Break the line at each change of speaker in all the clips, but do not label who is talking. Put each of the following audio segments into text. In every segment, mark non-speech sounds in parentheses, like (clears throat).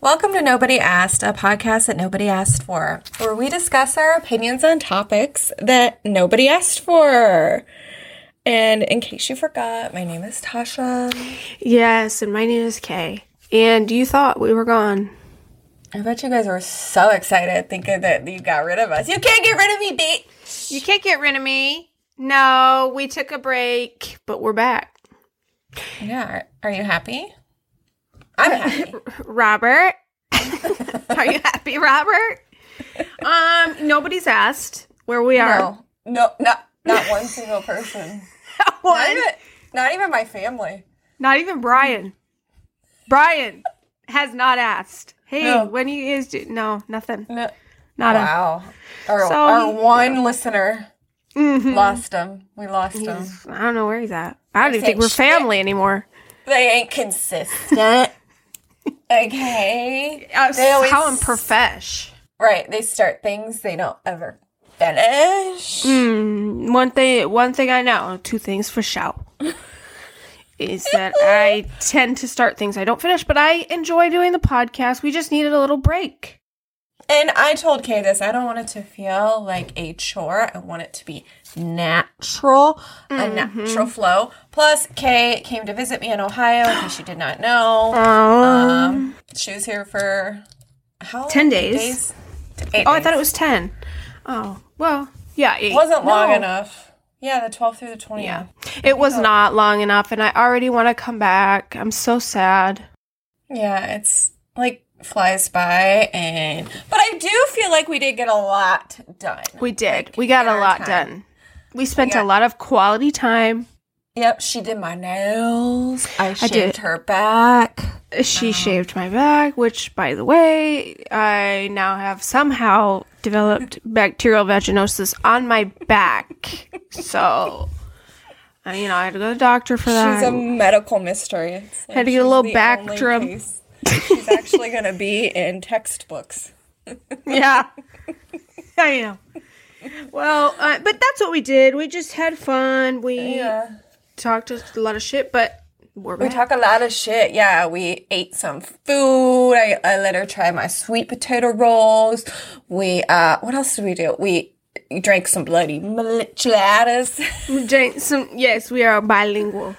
Welcome to Nobody Asked, a podcast that nobody asked for, where we discuss our opinions on topics that nobody asked for. And in case you forgot, my name is Tasha.
Yes, and my name is Kay. And you thought we were gone.
I bet you guys were so excited thinking that you got rid of us. You can't get rid of me, bitch.
You can't get rid of me. No, we took a break, but we're back.
Yeah. Are you happy? I'm (laughs) happy.
Robert, (laughs) are you happy, Robert? Um, nobody's asked where we are.
No, no, not not one single person. (laughs) Not
One.
even, not even my family.
Not even Brian. Brian has not asked. Hey,
No.
when you guys do no, nothing.
No.
Not a
Wow. Our,
So
our one listener
Mhm.
lost him. We lost him.
I don't know where he's at. I don't even think we're
shit.
family anymore.
They ain't consistent. Okay.
Uh,
They always-
how unprofesh.
Right. They start things they don't ever finish.
Mm, one thing, one thing I know, two things for sure, (laughs) is that I tend to start things I don't finish, but I enjoy doing the podcast. We just needed a little break.
And I told Kay this. I don't want it to feel like a chore. I want it to be natural, a natural flow. Plus, Kay came to visit me in Ohio, in case you did not know. Um, she was here for how long?
10
Eight
days.
Eight
Oh, I thought it was ten. Oh, well, yeah, eight.
It wasn't long
No.
enough. Yeah, the 12th through the 20th.
Yeah, it was not long enough, and I already want to come back. I'm so sad.
Yeah, it's like flies by and but I do feel like we did get a lot done.
We did.
Like,
we got a lot
time.
done. We spent
got-
a lot of quality time.
Yep, she did my nails. I shaved
did.
her back.
She shaved my back, which, by the way, I now have somehow developed (laughs) bacterial vaginosis on my back. So, uh, you know, I had to go to the doctor for that.
She's a medical mystery. Like
Had to get a little
back case. She's actually going to be in textbooks. (laughs)
yeah, (laughs) I know. Well, uh, but that's what we did. We just had fun. We
Yeah.
talked a lot of shit, but we're
We
back.
talk a lot of shit. Yeah, we ate some food. I, I let her try my sweet potato rolls. We, uh, what else did we do? We drank some bloody micheladas.
We drank some. Yes, we are bilingual.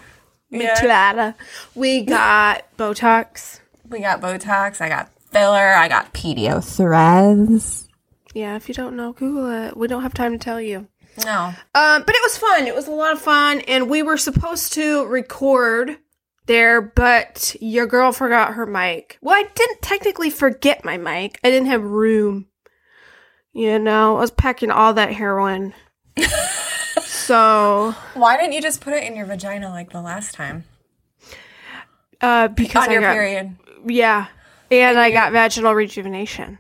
Yeah.
We got Botox.
We got Botox. I got filler. I got PDO threads.
Yeah, if you don't know, Google it. We don't have time to tell you.
No.
Um, but it was fun. It was a lot of fun, and we were supposed to record there, but your girl forgot her mic. Well, I didn't technically forget my mic. I didn't have room. You know, I was packing all that heroin. (laughs) so,
Why didn't you just put it in your vagina like the last time?
uh, because
On
I
your
got
period.
yeah, and I got vaginal rejuvenation.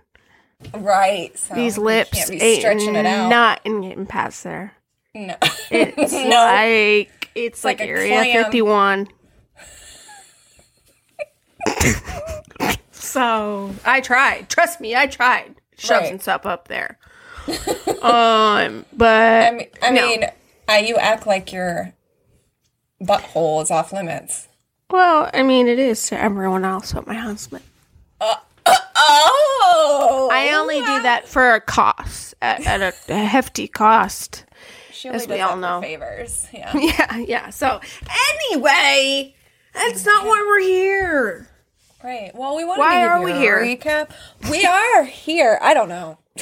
Right. So
These lips ain't
stretching it out.
not in getting past there.
no.
It's (laughs)
No.
like it's
like
like, Area
clam.
51. (laughs) so I tried. Trust me, I tried shoving
Right.
stuff up there. (laughs) um, but
I mean, I
no.
mean uh, you act like your butthole is off limits.
well, I mean, it is to everyone else but my husband.
Oh.
I only do that for a cost, at, at a, a hefty cost.
She only
as we all know.
favors. Yeah. (laughs)
Yeah, yeah. So anyway, that's not why we're here.
Right. Well, we want.
Why
to
are we here?
recap. We are here. I don't know. (laughs)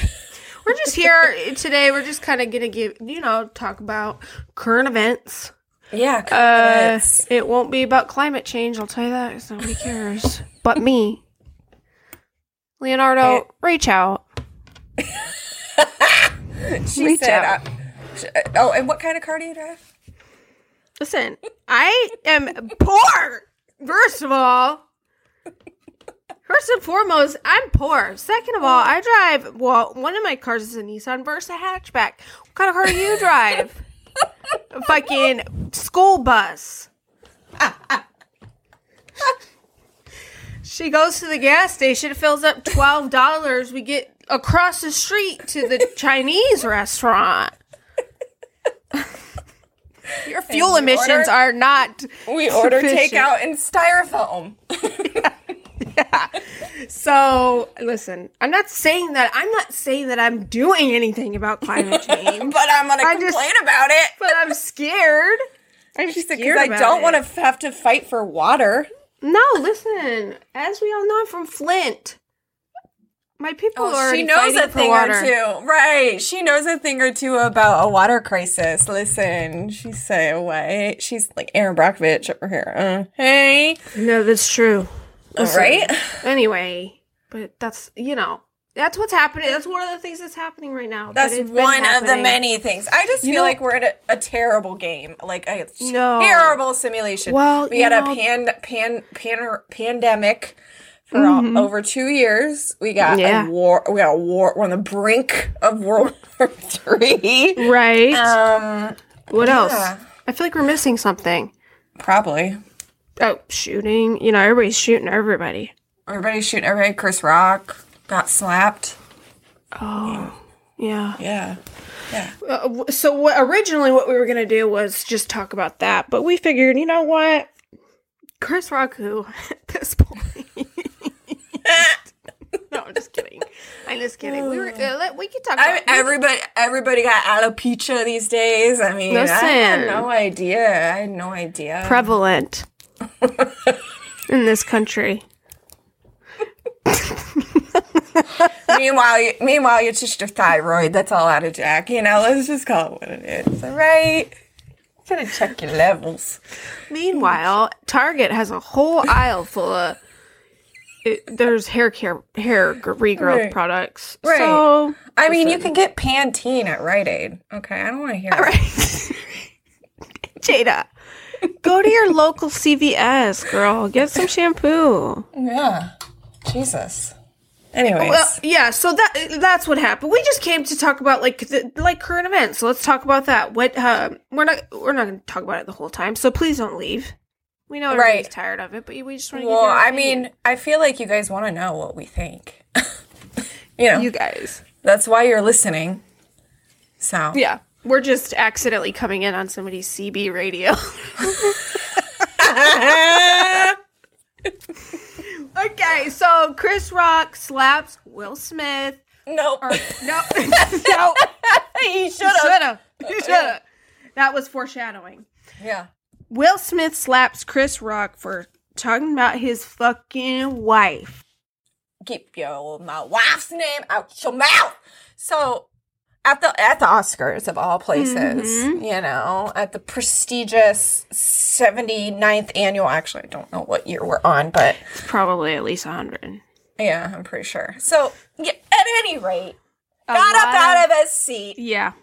We're just here today. We're just kind of gonna give, you know, talk about current events.
Yeah.
Uh, it won't be about climate change. I'll tell you that. nobody cares, but me. Leonardo,
Eh.
reach out. (laughs)
she
reach
said.
out.
Uh, oh, and what kind of car do you drive?
Listen, I am poor. First of all, first and foremost, I'm poor. Second of all, I drive. Well, one of my cars is a Nissan Versa hatchback. What kind of car do you drive? a fucking school bus. She goes to the gas station, fills up twelve dollars. We get across the street to the (laughs) Chinese restaurant. (laughs) Your fuel emissions
order-
are not.
We order
sufficient.
takeout in styrofoam. (laughs) Yeah.
So listen, I'm not saying that I'm not saying that I'm doing anything about climate change,
but I'm gonna
I
complain
just-
about it.
but I'm scared. I'm
She
scared
because I don't want to have to fight for water.
No, listen. As we all know, I'm from Flint. My people are
Oh, she knows a thing
water.
or two. Right. She knows a thing or two about a water crisis. Listen, she's say away. She's like Erin Brockovich over here. Uh, hey.
No, that's true. Listen,
Right?
Anyway, but that's you know that's what's happening. That's one of the things that's happening right now.
That's one of the many things. I just
You
feel
know-
like we're in a, a terrible game, like a
No.
terrible simulation.
Well,
we had
know-
a pan, pan, pan, pandemic for all- over two years. We got
Mm-hmm. Yeah.
a war. We got a war. We're on the brink of World (laughs) War Three.
Right.
Um,
what else? I feel like we're missing something.
probably.
Oh, shooting. You know, everybody's shooting everybody.
Everybody's shooting everybody. Chris Rock got slapped.
Oh, yeah.
Yeah. Yeah.
Uh, so what, originally what we were gonna do was just talk about that, but we figured, you know what, Chris Rock, who (laughs) at this point, (laughs) no, I'm just kidding. I'm just kidding. We were uh, let- we could talk.
I,
About,
everybody, everybody got alopecia these days. I mean, I had no idea. I had no idea.
prevalent (laughs) in this country. (laughs)
meanwhile, you, meanwhile, it's just your thyroid. That's all out of jack. You know, let's just call it what it is. All right. Gotta check your levels.
Meanwhile, Target has a whole aisle full of. It, there's hair care, hair regrowth
Right.
products.
Right.
So,
I mean, you can get Pantene at Rite Aid. Okay, I don't want to hear.
All right. (laughs) Jada, go to your local CVS, girl. Get some shampoo.
Yeah. Jesus. Anyways.
Well, yeah. So that that's what happened. We just came to talk about like the, like current events. So let's talk about that. What uh, we're not we're not going to talk about it the whole time. So please don't leave. We know everybody's
Right.
tired of it, but we just want to.
well, I mean, I feel like you guys want to know what we think. (laughs) you know,
you guys.
that's why you're listening. So
Yeah, we're just accidentally coming in on somebody's CB radio. (laughs) (laughs) okay, so Chris Rock slaps Will Smith.
nope.
Or, no, (laughs) no,
he should have.
should have. You should have. That was foreshadowing.
Yeah.
Will Smith slaps Chris Rock for talking about his fucking wife.
Keep your my wife's name out your mouth. So at the at the Oscars of all places, you know, at the prestigious 79th annual actually I don't know what year we're on, but
It's probably at least a hundred.
yeah, I'm pretty sure. So yeah, at any rate,
A
got up out
of-
of his seat,
Yeah.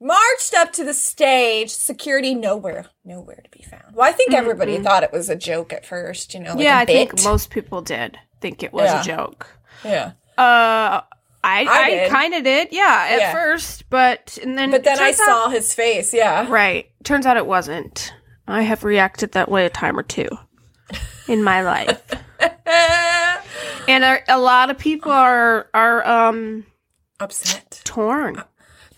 marched up to the stage, security nowhere, nowhere to be found. Well, I think everybody thought it was a joke at first, you know, like
yeah,
a
I think most people did think it was
Yeah.
a joke.
yeah.
Uh, I
I
I, kind of did, yeah, at
Yeah.
first, but and then
But then I
out-
saw his face, yeah.
right. Turns out it wasn't. I have reacted that way a time or two in my life, (laughs) and a, a lot of people are are um
Upset.
torn.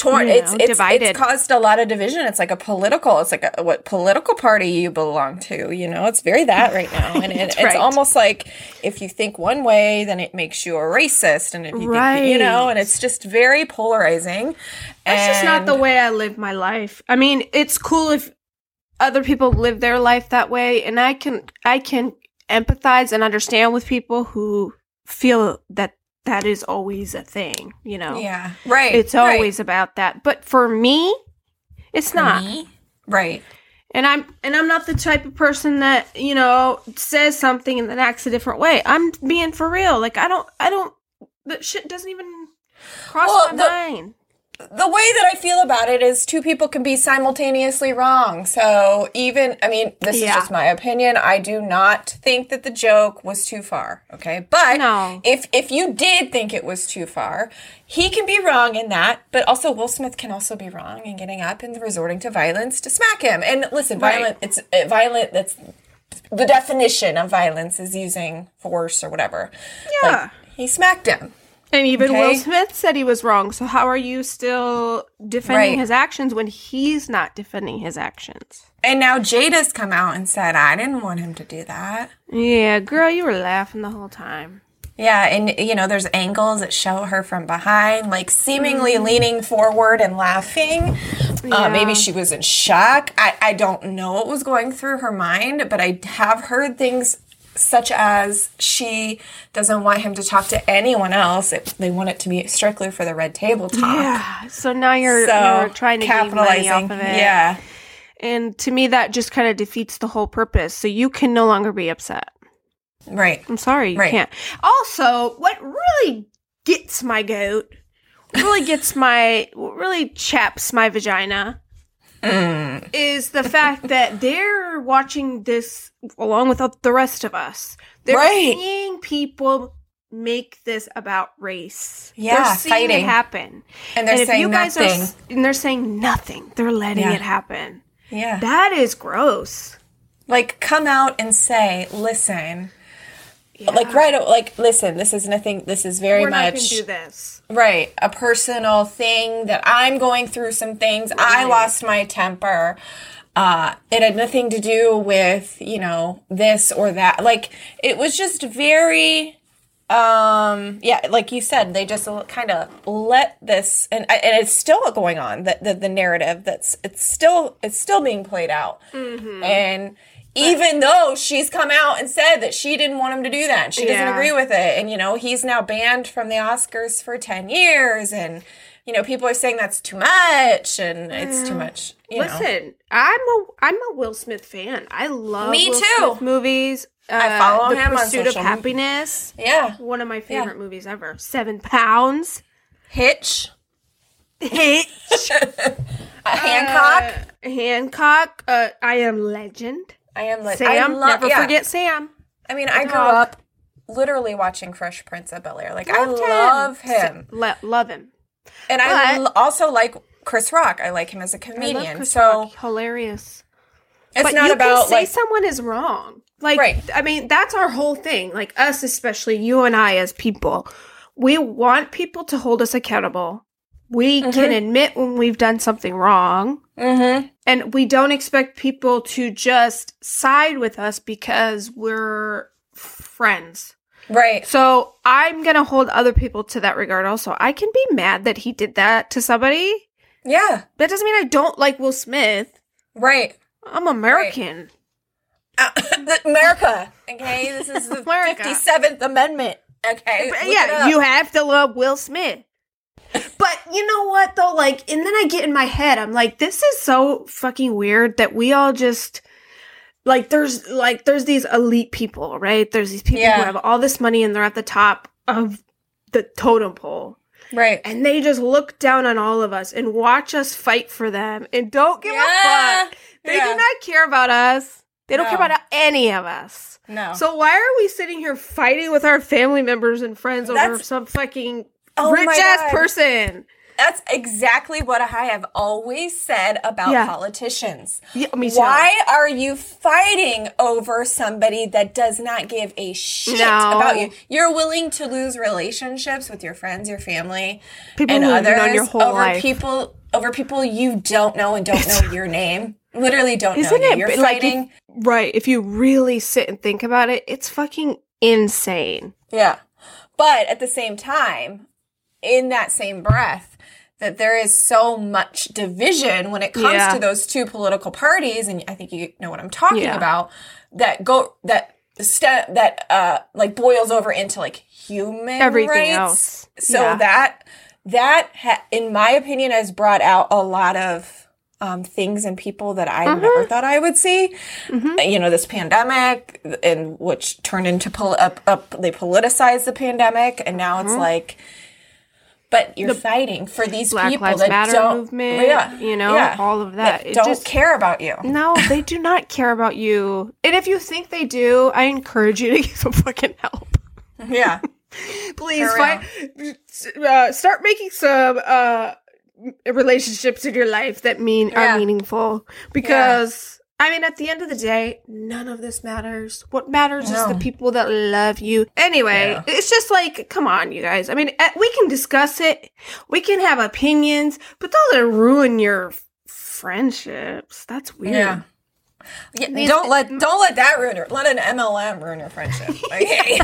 Torn.
You
it's
know,
it's
divided.
it's caused a lot of division. It's like a political. It's like a, what political party you belong to. You know, it's very that right now, (laughs) and it, it's almost like if you think one way, then it makes you a racist, and if you think, you know, and it's just very polarizing.
That's just not the way I live my life. I mean, it's cool if other people live their life that way, and I can I can empathize and understand with people who feel that that is always a thing. You know,
Yeah, right.
it's
right.
always about that. But for me, it's not.
Me? right.
And I'm and I'm not the type of person that you know says something and then acts a different way. I'm being for real. Like I don't I don't that shit doesn't even cross
Well,
my
the-
mind.
The way that I feel about it is two people can be simultaneously wrong. So even, I mean, this
Yeah.
is just my opinion. I do not think that the joke was too far. Okay, but
No.
if if you did think it was too far, he can be wrong in that. But also, Will Smith can also be wrong in getting up and resorting to violence to smack him. And listen,
Right.
violent. It's uh, violent. That's the definition of violence is using force or whatever.
Yeah.
Like, he smacked him.
And even
Okay.
Will Smith said he was wrong. So how are you still defending
Right.
his actions when he's not defending his actions?
And now Jada's come out and said, I didn't want him to do that.
Yeah, girl, you were laughing the whole time.
Yeah, and you know, there's angles that show her from behind, like seemingly leaning forward and laughing. Uh, maybe she was in shock. I, I don't know what was going through her mind, but I have heard things such as she doesn't want him to talk to anyone else. It, they want it to be strictly for the red table talk.
Yeah. So now you're,
So
you're trying to gain money off of it.
Yeah.
And to me, that just kind of defeats the whole purpose. So you can no longer be upset.
Right.
I'm sorry, you
Right.
can't. Also, what really gets my goat, really gets my, really chaps my vagina. (laughs) is the fact that they're watching this along with the rest of us. They're
Right.
seeing people make this about race.
Yeah,
they're seeing
fighting.
it happen.
And they're
and
saying nothing.
are, and they're saying nothing. They're letting
Yeah.
it happen.
yeah.
That is gross.
like come out and say, listen. Like right like listen, this is nothing this is very
We're
much
do this.
Right. A personal thing that I'm going through some things. I lost my temper. Uh, it had nothing to do with, you know, this or that. Like, it was just very, um, yeah, like you said, they just kind of let this, and, and it's still going on, the, the, the narrative that's, it's still, it's still being played out. And, even though she's come out and said that she didn't want him to do that, and she doesn't
Yeah.
agree with it, and you know he's now banned from the Oscars for ten years, and you know people are saying that's too much, and it's too much. You know.
Listen, I'm a I'm a Will Smith fan. I love
Me
Will
too.
Smith movies. Uh,
I follow
the
him on
Pursuit of. Happiness.
yeah,
One of my favorite movies ever. Seven Pounds.
Hitch,
Hitch. (laughs)
uh, Hancock.
Uh, Hancock. Uh, I Am Legend.
I am like
Sam.
I lo-
Never
yeah.
forget Sam.
I mean, I grew
dog.
up literally watching Fresh Prince of Bel Air. Like I love him,
Le- love him.
and I
But-
l- also like Chris Rock. I like him as a comedian.
love
so
Rock. hilarious.
it's
but
not
you
about
can say
like
someone is wrong. Like,
Right.
I mean, that's our whole thing. Like us, especially you and I, as people, we want people to hold us accountable. We
Mm-hmm.
can admit when we've done something wrong,
Mhm.
and we don't expect people to just side with us because we're friends.
right.
So I'm gonna hold other people to that regard. Also, I can be mad that he did that to somebody.
Yeah,
That doesn't mean I don't like Will Smith.
right.
I'm American.
Uh, (laughs) America. Okay, this is the (laughs)
America.
fifty seventh Amendment. Okay, look
yeah, you have to love Will Smith. But you know what though? Like, and then I get in my head, I'm like, this is so fucking weird that we all just like there's like there's these elite people, right? There's these people
Yeah.
who have all this money and they're at the top of the totem pole.
right.
And they just look down on all of us and watch us fight for them and don't give
Yeah.
a fuck. They
Yeah.
do not care about us. They don't care about any of us.
No.
So why are we sitting here fighting with our family members and friends over some fucking
Oh
rich ass person?
That's exactly what I have always said about
Yeah.
politicians.
Yeah, me too.
Why are you fighting over somebody that does not give a shit
No.
about you? You're willing to lose relationships with your friends, your family,
People
and others
known your whole
over
life.
people over people you don't know and don't know your name. Literally don't
Isn't
know you.
it
You're
b- like if-
fighting.
Right. If you really sit and think about it, it's fucking insane.
Yeah. But at the same time, in that same breath, that there is so much division when it comes
Yeah.
to those two political parties, and I think you know what I'm talking
Yeah.
about, that go that st- that uh like boils over into like human
Everything
rights.
else.
So
Yeah.
that that ha- in my opinion has brought out a lot of um, things and people that I
Mm-hmm.
never thought I would see. You know, this pandemic, and which turned into pol- up, up. They politicized the pandemic, and now
Mm-hmm.
it's like, but you're fighting for these
Black
people
Lives
that
Matter
don't,
movement,
yeah,
you know,
yeah,
all of that. It
don't
just-
care about you.
No, they do not care about you. And if you think they do, I encourage you to (laughs) give some fucking help.
Yeah, (laughs)
Please find, uh, start making some uh, relationships in your life that mean
Yeah.
are meaningful. Because I mean, at the end of the day, none of this matters. What matters is the people that love you. Anyway,
Yeah.
it's just like, come on, you guys. I mean, eh, we can discuss it, we can have opinions, but don't let it ruin your friendships. That's weird.
yeah. Yeah,
These-
don't let don't let that ruin your let an MLM ruin your friendship. (laughs) Okay,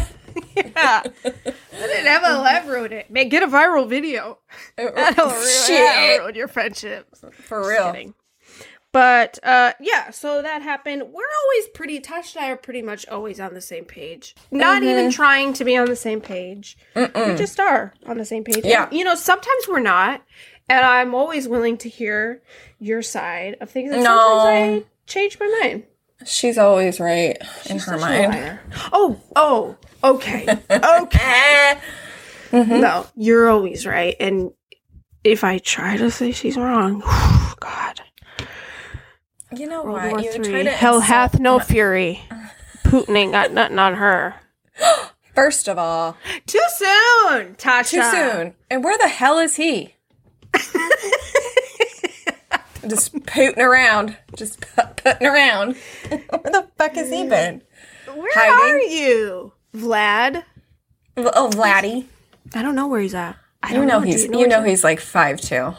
yeah. I didn't have a live ruin it. Man, get a viral video. (laughs) That'll ruin,
Shit.
that'll ruin your friendships.
For
Just
real.
kidding. But uh yeah, so that happened. We're always pretty Tosh and I are pretty much always on the same page. Not
Mm-hmm.
even trying to be on the same page. We just are on the same page.
Yeah.
And, you know, sometimes we're not. And I'm always willing to hear your side of things. And
No.
sometimes I change my mind.
She's always right in her mind.
Oh, oh, okay. (laughs) Okay.
Eh.
No, you're always right. And if I try to say she's wrong, (sighs) God.
You know
World
what?
War
You
Three.
to
Hell hath no
my-
fury. Putin ain't got nothing on her. (gasps)
First of all,
Too soon, Tasha.
too soon. And where the hell is he? (laughs) Just pooting around. Just pu- (laughs) putting around. (laughs) where the fuck has he been?
Where
Hiding.
are you, Vlad?
Oh, Vladdy.
I don't know where he's at. I
You
don't
know
Do
he's you
what
know he's like five two.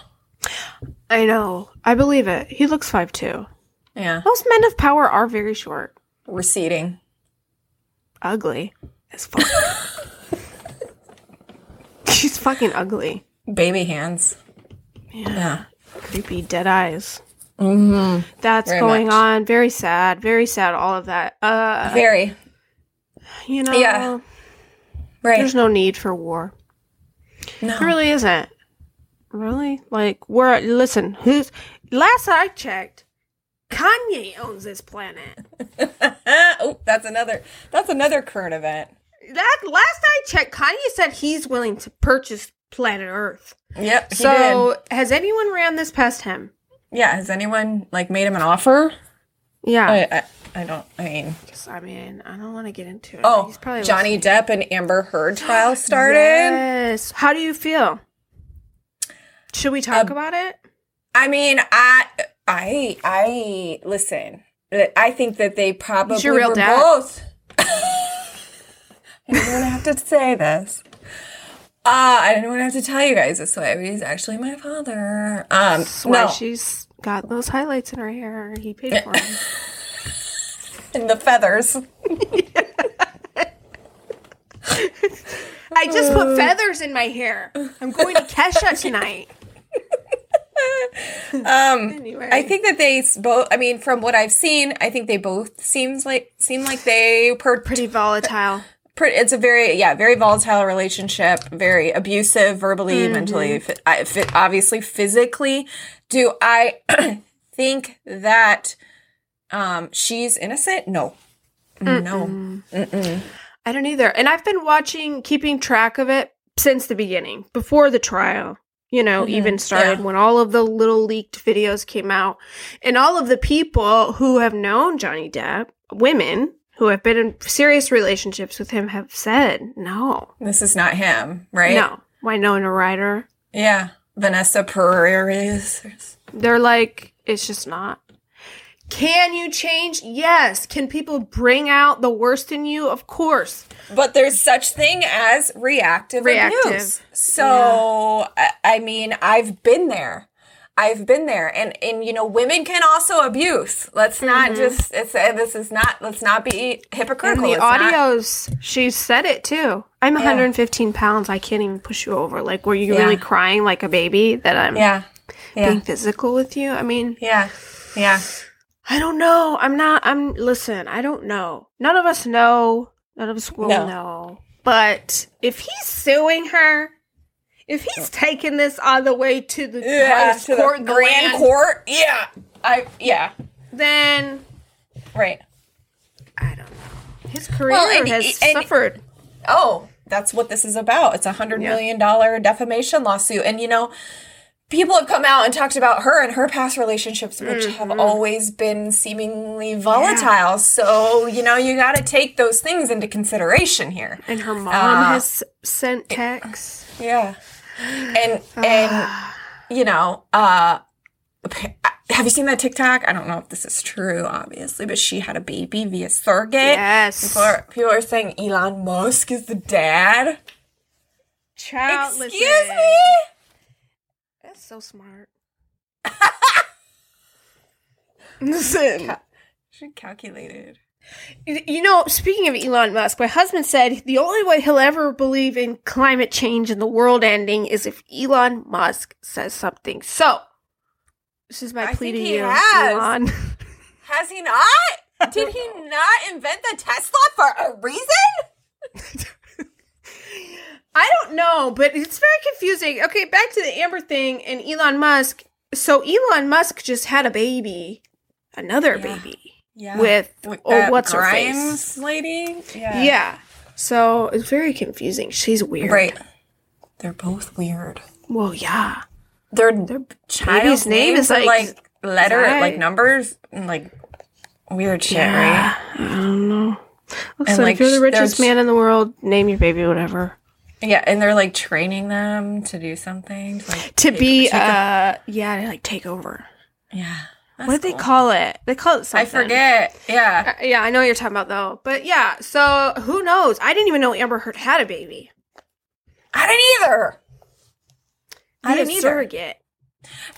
I know. I believe it. He looks five two.
Yeah.
Most men of power are very short,
Receding.
ugly as fuck. (laughs) She's fucking ugly.
Baby hands.
Yeah.
Yeah.
Creepy dead eyes. Mm-hmm. That's
Very
going
much.
on. Very sad. Very sad. All of that. Uh,
Very.
you know,
Yeah. Right.
there's no need for war.
No.
There really isn't. Really? Like, we're listen. Who's last I checked, Kanye owns this planet. (laughs)
oh, that's another that's another current event.
That last I checked, Kanye said he's willing to purchase planet Earth.
Yep.
So, has anyone ran this past him?
Yeah, has anyone like made him an offer?
Yeah.
I I, I don't I mean
I mean, I don't want to get into it.
Oh,
He's probably
Johnny Depp and Amber Heard trial (gasps) started.
Yes. How do you feel? Should we talk
Uh,
about it?
I mean, I I I listen. I think that they probably
your real
were
dad.
both. (laughs) I didn't want to have to say this. Uh, I didn't want to have to tell you guys this way, but he's actually my father. Um,
That's why
no,
she's got those highlights in her hair. He paid for them. (laughs)
and the feathers. (laughs)
I just put feathers in my hair. I'm going to Kesha tonight. (laughs)
Um,
Anyway,
I think that they both. I mean, from what I've seen, I think they both seems like seem like they per,
pretty volatile.
pre- it's a very yeah very volatile relationship very abusive verbally
Mm-hmm.
mentally fi- obviously physically do i (clears throat) think that um she's innocent no no
I don't either. And I've been watching, keeping track of it since the beginning, before the trial. You know, mm-hmm. even started
yeah.
when all of the little leaked videos came out. And all of the people who have known Johnny Depp, women who have been in serious relationships with him, have said, no,
this is not him right
no. Winona Ryder.
yeah vanessa Perez.
They're like, it's just not. Can you change? Yes. Can people bring out the worst in you? Of course.
but there's such thing as reactive,
Reactive.
abuse so I, I mean i've been there I've been there, and and you know, women can also abuse. Let's not mm-hmm. just. It's this is not. Let's not be hypocritical.
the
It's not-
audios, she said it too. I'm 115 pounds. I can't even push you over. Like, were you
Yeah.
really crying like a baby that I'm
yeah, yeah,
being physical with you? I mean,
yeah, yeah.
I don't know. I'm not. I'm. Listen, I don't know. None of us know. None of us will
No.
know. But if he's suing her, if he's taking this all the way to the
Yeah, to
court
the
the
grand court. Yeah, I yeah,
then
right.
I don't know. His career
Well, and-
has
and-
suffered.
Oh, that's what this is about. It's a hundred
Yeah.
million dollar defamation lawsuit, and you know, people have come out and talked about her and her past relationships, which have
Mm-hmm.
always been seemingly volatile. So you know, you got to take those things into consideration here.
And her mom
Uh,
has sent texts.
Yeah, and and (sighs) you know, uh. Have you seen that TikTok? I don't know if this is true, obviously, but she had a baby via surrogate.
Yes.
People are, people are saying Elon Musk is the dad.
Child,
Excuse
listen.
me?
So smart. (laughs) listen.
She calculated.
You know, speaking of Elon Musk, my husband said the only way he'll ever believe in climate change and the world ending is if Elon Musk says something. So, this is my
I
plea to you,
has.
Elon. (laughs)
Has he not? Did he (laughs) not invent the Tesla for a reason?
I don't know, but it's very confusing. Okay, back to the Amber thing and Elon Musk. So Elon Musk just had a baby, another
Yeah.
baby
Yeah.
with, oh,
that
what's her
Grimes
face?
lady?
Yeah. Yeah. So it's very confusing. She's weird.
Right. They're both weird.
Well, yeah.
Their
Their
child's
baby's name is like
like letter, like numbers, and like weird shit, right?
Yeah, I don't know. Looks
And,
like,
like,
if you're the richest man in the world, name your baby whatever.
Yeah, and they're like training them to do something. To, like,
To
take-
be,
take a-
uh, yeah, to like take over.
yeah.
what
do
did they call it? They call it something.
I forget. Yeah.
Uh, yeah, I know what you're talking about though. But yeah, so who knows? I didn't even know Amber Heard had a baby.
I didn't either. I didn't either.
surrogate.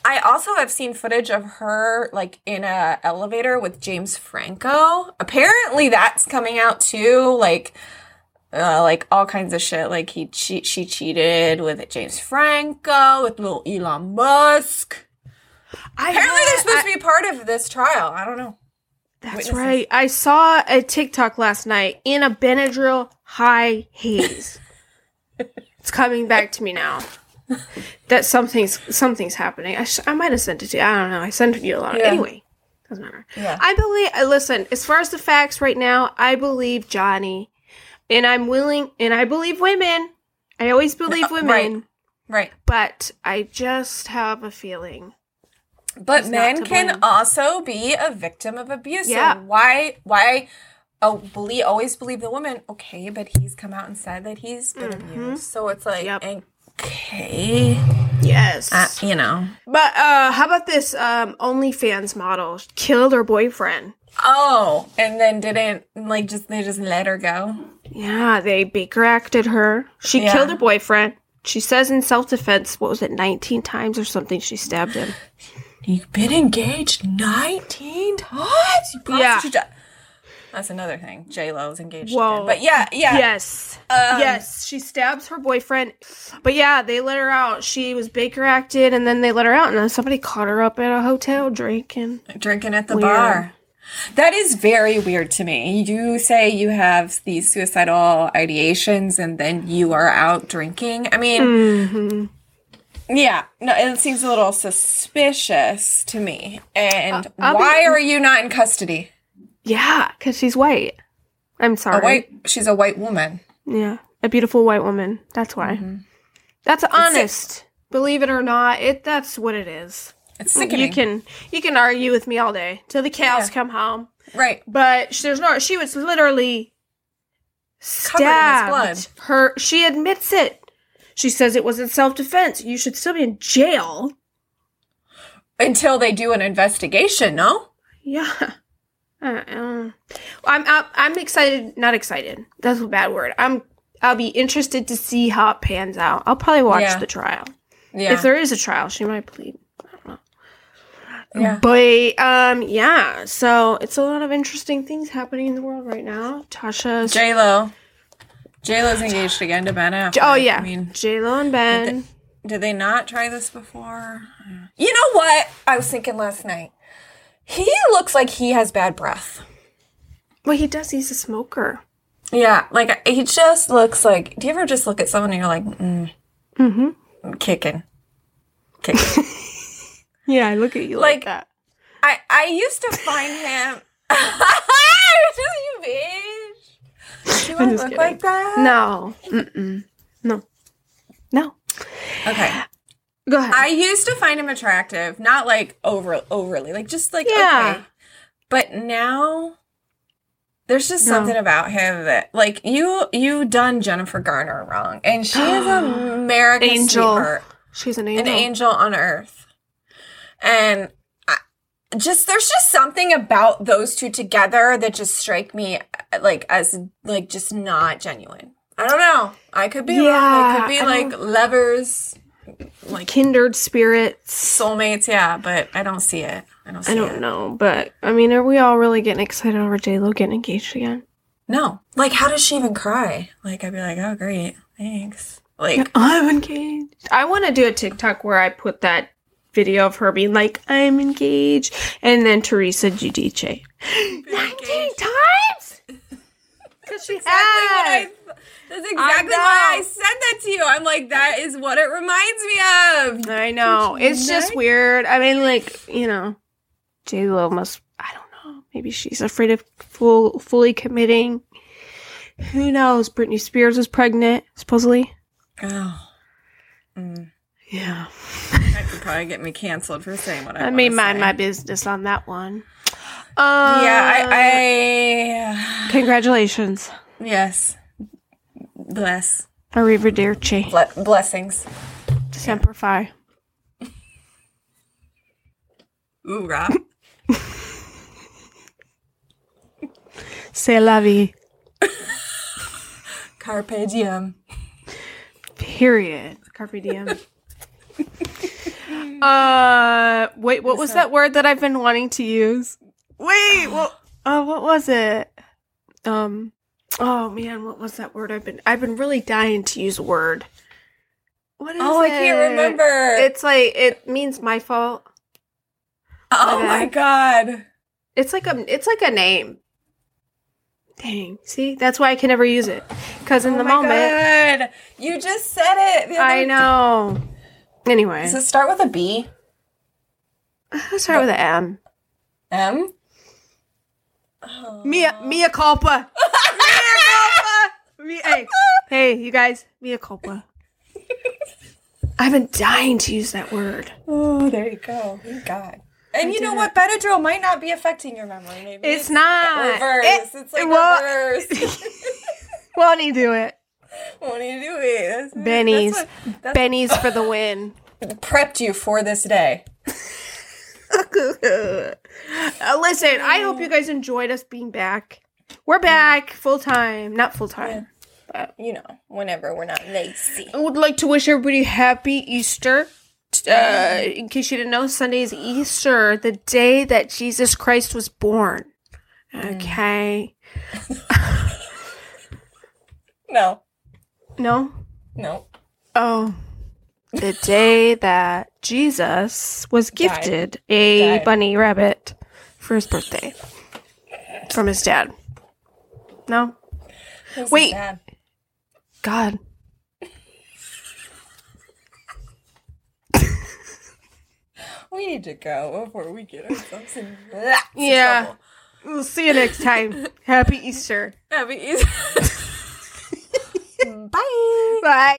I also have seen footage of her like in a elevator with James Franco. Apparently, that's coming out too. Like, uh, like all kinds of shit. Like he che- she cheated with James Franco with little Elon Musk.
I
Apparently, they're supposed
I-
to be part of this trial. I don't know.
That's
witnesses.
right. I saw a TikTok last night in a Benadryl high haze. (laughs) it's coming back to me now. That something's something's happening. I, sh- I might have sent it to you. I don't know. I sent it to you a lot.
Yeah.
Anyway, doesn't matter.
Yeah.
I believe. uh, Listen, as far as the facts right now, I believe Johnny, and I'm willing, and I believe women. I always believe (laughs) women,
right. Right.
but I just have a feeling.
But men can
blame.
also be a victim of abuse.
Yeah.
So why why oh believe always believe the woman? Okay, but he's come out and said that he's been abused. So it's like
Yep.
okay.
Yes.
Uh, you know.
But uh how about this um OnlyFans model killed her boyfriend?
Oh, and then didn't like just they just let her go.
Yeah, they Baker acted her. She
Yeah.
killed her boyfriend. She says in self defense, what was it, 19 times or something she stabbed him.
You've been engaged nineteen times.
Yeah.
That's another thing. J Lo's engaged.
Whoa.
Again. But yeah, yeah.
Yes.
Um,
yes, she stabs her boyfriend. But yeah, they let her out. She was Baker acted and then they let her out and then somebody caught her up at a hotel drinking.
drinking at the
Weird.
bar. That is very weird to me. You say you have these suicidal ideations and then you are out drinking. I mean,
Mm-hmm.
yeah, no, it seems a little suspicious to me. And
be-
why are you not in custody?
Yeah, because she's white. I'm sorry.
A white, she's a white woman.
Yeah, a beautiful white woman. That's why.
Mm-hmm.
That's honest. Believe it or not, it that's what it is.
It's sickening.
You can you can argue with me all day till the cows
Yeah.
come home,
right.
but there's no. She was literally
Covered in his
stabbed.
blood.
Her she admits it. She says it was in self defense. You should still be in jail.
Until they do an investigation, no?
Yeah. Uh, um, I'm, I'm I'm excited. Not excited. That's a bad word. I'm. I'll be interested to see how it pans out. I'll probably watch
Yeah.
the trial.
Yeah.
If there is a trial, she might plead.
Yeah.
But um, yeah. So it's a lot of interesting things happening in the world right now. Tasha,
J Lo. J Lo's engaged again to Ben Affleck.
oh yeah,
I mean,
J Lo and Ben.
Did they not try this before? You know what? I was thinking last night. He looks like he has bad breath.
well, he does. He's a smoker.
Yeah, like he just looks like. Do you ever just look at someone and you're like, mm,
Mm-hmm.
kicking, kicking? (laughs)
Yeah, I look at you like,
Like-
that.
I I used to find him. (laughs) you bitch. Do I look
kidding.
like that?
No. Mm-mm. No. No.
Okay.
Go ahead.
I used to find him attractive, not like over overly, like just like
Yeah.
okay. But now there's just
No.
something about him that like you you done Jennifer Garner wrong. And she is (gasps) America's
Angel.
sweetheart,
She's an angel.
an
angel.
angel on earth. And I, just there's just something about those two together that just strike me like as like just not genuine. I don't know. I could be wrong. It could be like lovers, like
Kindred spirits.
soulmates, yeah, but I don't see it. I don't.
I don't
it.
know, but I mean, are we all really getting excited over J Lo getting engaged again?
No. Like, how does she even cry? Like, I'd be like, oh, great, thanks. Like,
I'm engaged. I want to do a TikTok where I put that video of her being like, "I'm engaged," and then Teresa Giudice. (gasps) Nineteen times. (laughs) Because she
exactly what
had.
th- That's exactly why I said that to you. I'm like, that is what it reminds me of.
I know. It's just weird. I mean, like, you know, J Lo must I don't know. Maybe she's afraid of full fully committing. Who knows? Britney Spears was pregnant, supposedly.
Oh. Mm.
Yeah.
That could probably get me canceled for saying what I.
I
wanna
mean mind
say.
my business on that one. Uh,
Yeah, I, I. congratulations. Yes. Bless.
Arrivederci.
Ble- blessings.
Semper Fi.
Ooh, Rob.
C'est la vie. (laughs)
Carpe diem.
Period. Carpe diem. (laughs) uh, wait, what was that word that I've been wanting to use? Wait, what? Oh, what was it? Um, oh man, what was that word? I've been, I've been really dying to use a word. What is
Oh, I can't remember.
It's like it means my fault.
oh
my
my god.
It's like a, it's like a name. Dang, see, that's why I can never use it. Because in
oh
the
my
moment,
God. You just said it.
I know. Anyway,
Does it start with a B?
let's start with an M.
M?
Mia Mea culpa. Mea culpa. Me, hey, hey, you guys, Mea culpa. I've been dying to use that word.
Oh, there you go. Thank God. And you know
did
what? Benadryl might not be affecting your memory. Maybe
It's not.
reverse.
It-
it's like
well-
reverse.
Won't he do it? (laughs)
what are you doing? That's,
Benny's.
That's what, that's
Benny's for the (laughs) win.
prepped you for this day. (laughs)
Uh, listen, I hope you guys enjoyed us being back. We're back full time, not full time.
but You know, whenever we're not lazy.
I would like to wish everybody happy Easter. Uh, in case you didn't know, Sunday is Easter, the day that Jesus Christ was born. Okay.
No.
No?
No.
Oh. The day that Jesus was gifted a
Died.
bunny rabbit for his birthday from his dad. No?
This
Wait. God. (laughs)
We need to go before we get ourselves in
Yeah.
trouble.
We'll see you next time. (laughs) Happy Easter.
Happy Easter. (laughs) Bye.
Bye.